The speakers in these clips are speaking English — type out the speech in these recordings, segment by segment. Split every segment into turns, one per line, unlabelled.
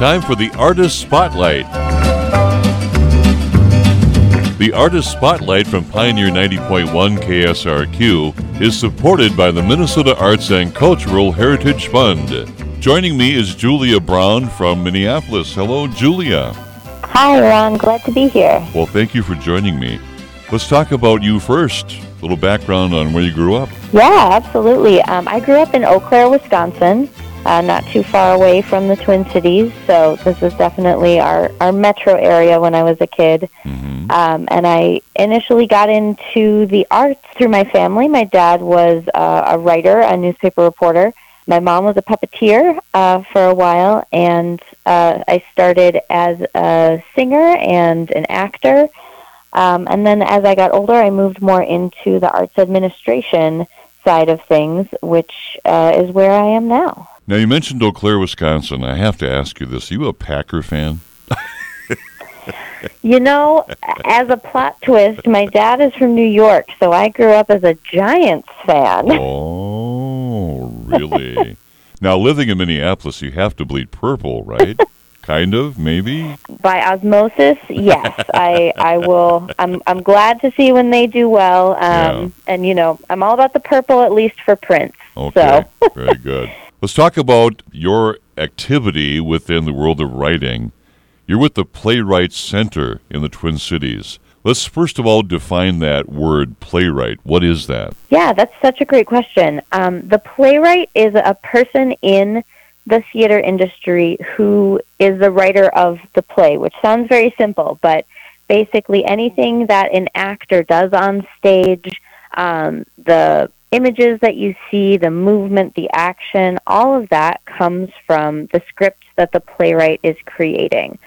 time for the Artist Spotlight. The Artist Spotlight from Pioneer 90.1 KSRQ is supported by the Minnesota Arts and Cultural Heritage Fund. Joining me is Julia Brown from Minneapolis. Hello, Julia.
Hi, Ron. Glad to be here.
Well, thank you for joining me. Let's talk about you first. A little background on where you grew up.
Yeah, absolutely. Um, I grew up in Eau Claire, Wisconsin, uh, not too far away from the Twin Cities. So this was definitely our, our metro area when I was a kid.
Mm-hmm.
Um, and I initially got into the arts through my family. My dad was uh, a writer, a newspaper reporter. My mom was a puppeteer uh, for a while, and uh, I started as a singer and an actor. Um, and then as I got older, I moved more into the arts administration side of things, which uh, is where I am now.
Now, you mentioned Eau Claire, Wisconsin. I have to ask you this. Are you a Packer fan?
You know, as a plot twist, my dad is from New York, so I grew up as a Giants fan.
Oh, really? now, living in Minneapolis, you have to bleed purple, right? Kind of, maybe.
By osmosis, yes. I I will. I'm I'm glad to see when they do well. Um,
Yeah.
and you know, I'm all about the purple, at least for Prince.
Okay,
So.
very good. Let's talk about your activity within the world of writing. You're with the Playwright Center in the Twin Cities. Let's first of all define that word playwright. What is that?
Yeah, that's such a great question. Um, the playwright is a person in the theater industry who is the writer of the play, which sounds very simple, but basically anything that an actor does on stage, um, the images that you see, the movement, the action, all of that comes from the script that the playwright is creating.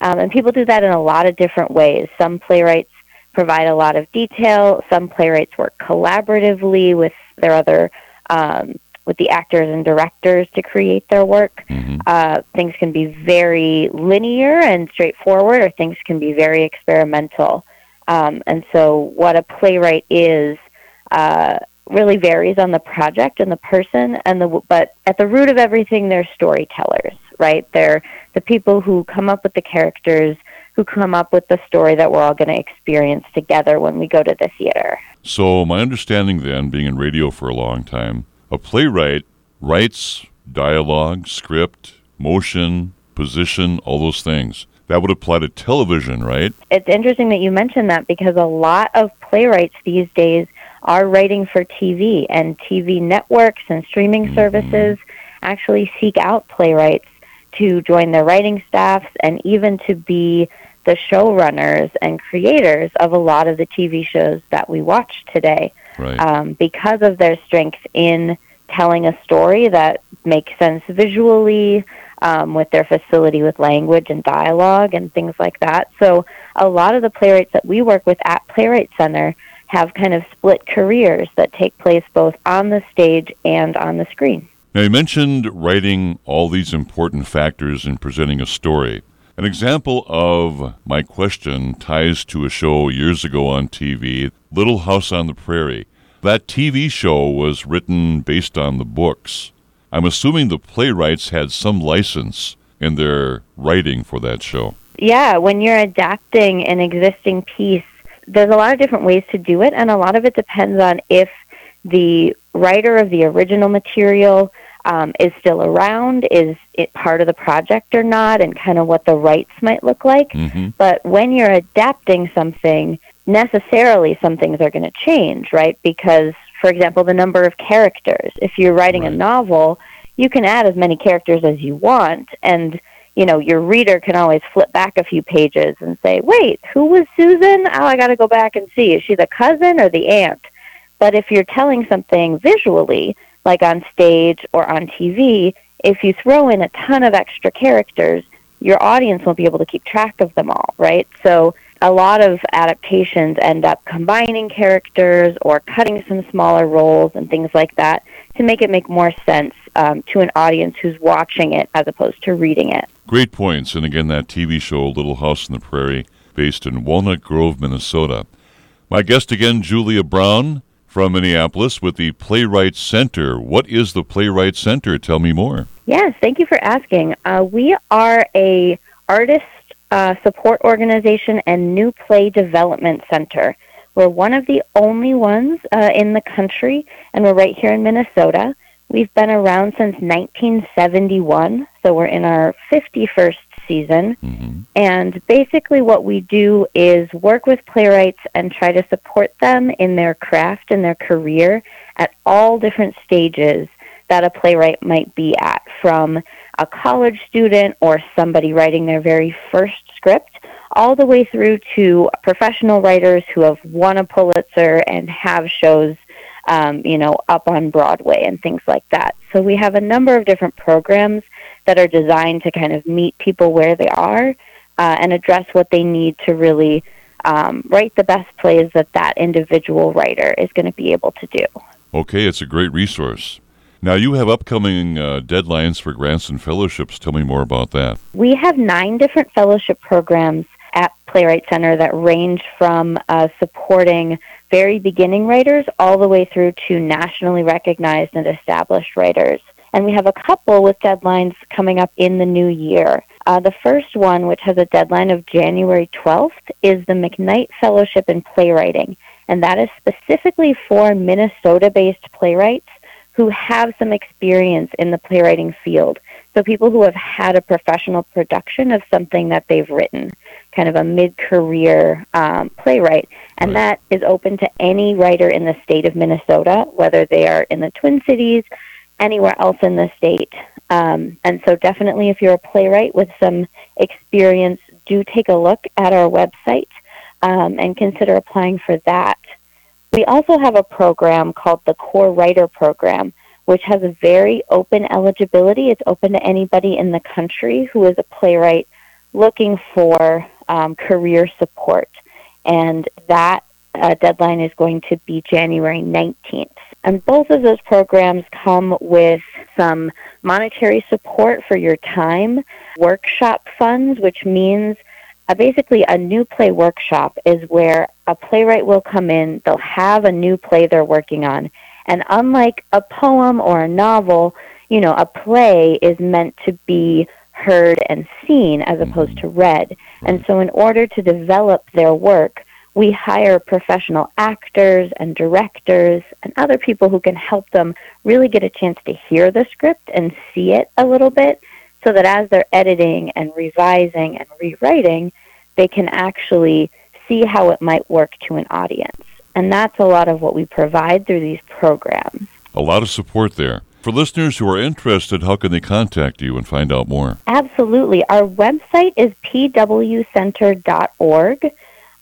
Um, and people do that in a lot of different ways. Some playwrights provide a lot of detail. Some playwrights work collaboratively with their other, um, with the actors and directors to create their work.
Mhm.
Uh, things can be very linear and straightforward, or things can be very experimental. Um, and so, what a playwright is uh, really varies on the project and the person, and the but at the root of everything, they're storytellers, right? They're the people who come up with the characters, who come up with the story that we're all going to experience together when we go to the theater.
So, my understanding then, being in radio for a long time, a playwright writes dialogue, script, motion, position, all those things. That would apply to television, right?
It's interesting that you mentioned that because a lot of playwrights these days are writing for TV, and TV networks and streaming mm-hmm. services actually seek out playwrights to join their writing staffs and even to be the showrunners and creators of a lot of the TV shows that we watch today
Right.
um, because of their strength in telling a story that makes sense visually, um, with their facility with language and dialogue and things like that. So a lot of the playwrights that we work with at Playwright Center have kind of split careers that take place both on the stage and on the screen.
Now, you mentioned writing all these important factors in presenting a story. An example of my question ties to a show years ago on TV, Little House on the Prairie. That TV show was written based on the books. I'm assuming the playwrights had some license in their writing for that show.
Yeah, when you're adapting an existing piece, there's a lot of different ways to do it, and a lot of it depends on if the writer of the original material um, is still around, is it part of the project or not, and kind of what the rights might look like.
hmm
But when you're adapting something, necessarily some things are going to change, right? Because, for example, the number of characters. If you're writing a novel, you can add as many characters as you want, and you know your reader can always flip back a few pages and say, "Wait, who was Susan? Oh, I got to go back and see. Is she the cousin or the aunt?" But if you're telling something visually, like on stage or on TV, if you throw in a ton of extra characters, your audience won't be able to keep track of them all, right? So a lot of adaptations end up combining characters or cutting some smaller roles and things like that to make it make more sense um, to an audience who's watching it as opposed to reading it.
Great points. And again, that TV show, Little House on the Prairie, based in Walnut Grove, Minnesota. My guest again, Julia Brown from Minneapolis with the Playwright Center. What is the Playwright Center? Tell me more.
Yes, thank you for asking. Uh, we are a artist uh, support organization and new play development center. We're one of the only ones uh, in the country, and we're right here in Minnesota. We've been around since 1971, so we're in our 51st season.
Mm-hmm.
And basically, what we do is work with playwrights and try to support them in their craft and their career at all different stages that a playwright might be at, from a college student or somebody writing their very first script, all the way through to professional writers who have won a Pulitzer and have shows, um, you know, up on Broadway and things like that. So we have a number of different programs that are designed to kind of meet people where they are uh, and address what they need to really um, write the best plays that that individual writer is going to be able to do.
Okay, it's a great resource. Now, you have upcoming uh, deadlines for grants and fellowships. Tell me more about that.
We have nine different fellowship programs at Playwright Center that range from uh, supporting very beginning writers all the way through to nationally recognized and established writers. And we have a couple with deadlines coming up in the new year. Uh, the first one, which has a deadline of January 12th, is the McKnight Fellowship in Playwriting. And that is specifically for Minnesota based playwrights who have some experience in the playwriting field. So people who have had a professional production of something that they've written, kind of a mid-career um, playwright, and
Right.
that is open to any writer in the state of Minnesota, whether they are in the Twin Cities, anywhere else in the state. Um, and so definitely, if you're a playwright with some experience, do take a look at our website um, and consider applying for that. We also have a program called the Core Writer Program, which has a very open eligibility. It's open to anybody in the country who is a playwright looking for um, career support. And that uh, deadline is going to be January 19th. And both of those programs come with some monetary support for your time, workshop funds, which means uh, basically a new play workshop is where a playwright will come in, they'll have a new play they're working on, and unlike a poem or a novel, you know, a play is meant to be heard and seen as mm-hmm. opposed to read. And so in order to develop their work, we hire professional actors and directors and other people who can help them really get a chance to hear the script and see it a little bit so that as they're editing and revising and rewriting, they can actually see how it might work to an audience. And that's a lot of what we provide through these programs.
A lot of support there. For listeners who are interested, how can they contact you and find out more?
Absolutely. Our website is pwcenter.org.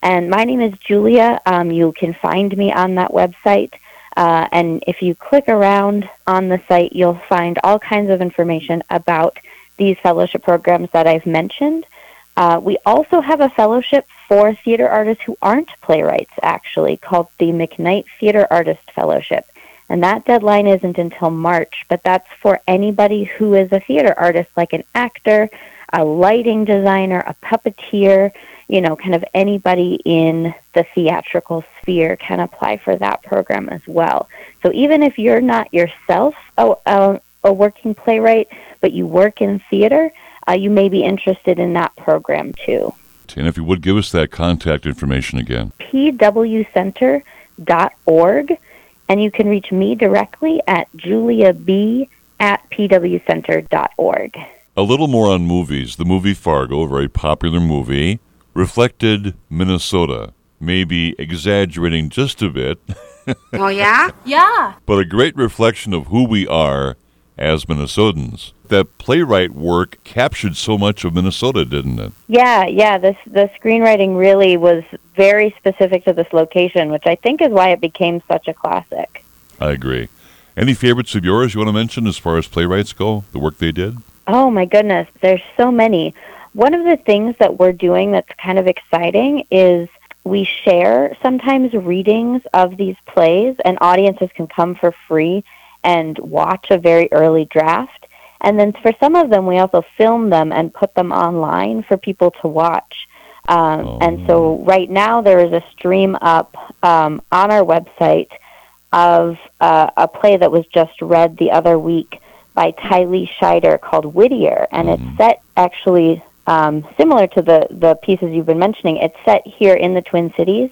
And my name is Julia. Um, you can find me on that website. Uh, and if you click around on the site, you'll find all kinds of information about these fellowship programs that I've mentioned. Uh, we also have a fellowship for theater artists who aren't playwrights, actually, called the McKnight Theater Artist Fellowship. And that deadline isn't until March, but that's for anybody who is a theater artist, like an actor, a lighting designer, a puppeteer, you know, kind of anybody in the theatrical sphere can apply for that program as well. So even if you're not yourself a, a, a working playwright, but you work in theater, uh, you may be interested in that program too.
And if you would give us that contact information again.
pwcenter.org, and you can reach me directly at juliab at pwcenter.org.
A little more on movies. The movie Fargo, a very popular movie, reflected Minnesota. Maybe exaggerating just a bit,
Oh, yeah?
Yeah.
but a great reflection of who we are as Minnesotans. That playwright work captured so much of Minnesota, didn't it?
Yeah, yeah. This the screenwriting really was very specific to this location, which I think is why it became such a classic.
I agree. Any favorites of yours you want to mention as far as playwrights go, the work they did?
Oh my goodness, there's so many. One of the things that we're doing that's kind of exciting is we share sometimes readings of these plays, and audiences can come for free and watch a very early draft. And then for some of them, we also film them and put them online for people to watch. Um, And so right now, there is a stream up um, on our website of uh, a play that was just read the other week by Tylie Shider called Whittier, and
Mm-hmm.
it's set actually um, similar to the the pieces you've been mentioning. It's set here in the Twin Cities,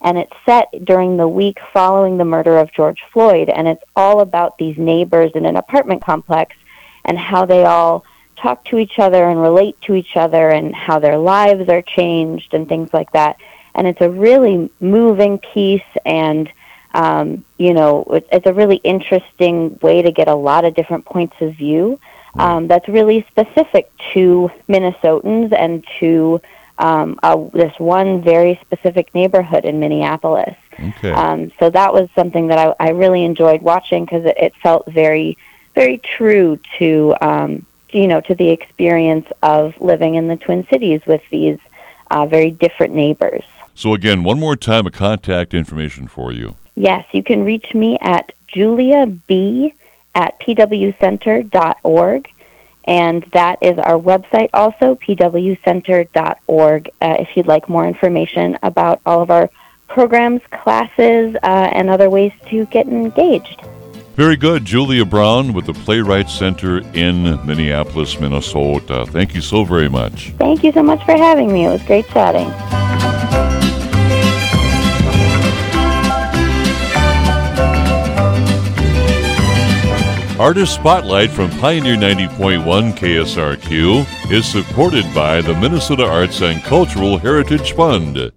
and it's set during the week following the murder of George Floyd, and it's all about these neighbors in an apartment complex and how they all talk to each other and relate to each other and how their lives are changed and things like that. And it's a really moving piece and um, you know, it, it's a really interesting way to get a lot of different points of view. Um, that's really specific to Minnesotans and to um, uh, this one very specific neighborhood in Minneapolis.
Okay.
Um, so that was something that I, I really enjoyed watching because it, it felt very, very true to um, you know to the experience of living in the Twin Cities with these uh, very different neighbors.
so, again, one more time, a contact information for you.
Yes, you can reach me at Julia B at pwcenter.org. And that is our website also, pwcenter.org, uh, if you'd like more information about all of our programs, classes, uh, and other ways to get engaged.
Very good. Julia Brown with the Playwright Center in Minneapolis, Minnesota. Thank you so very much.
Thank you so much for having me. It was great chatting.
Artist Spotlight from Pioneer 90.1 KSRQ is supported by the Minnesota Arts and Cultural Heritage Fund.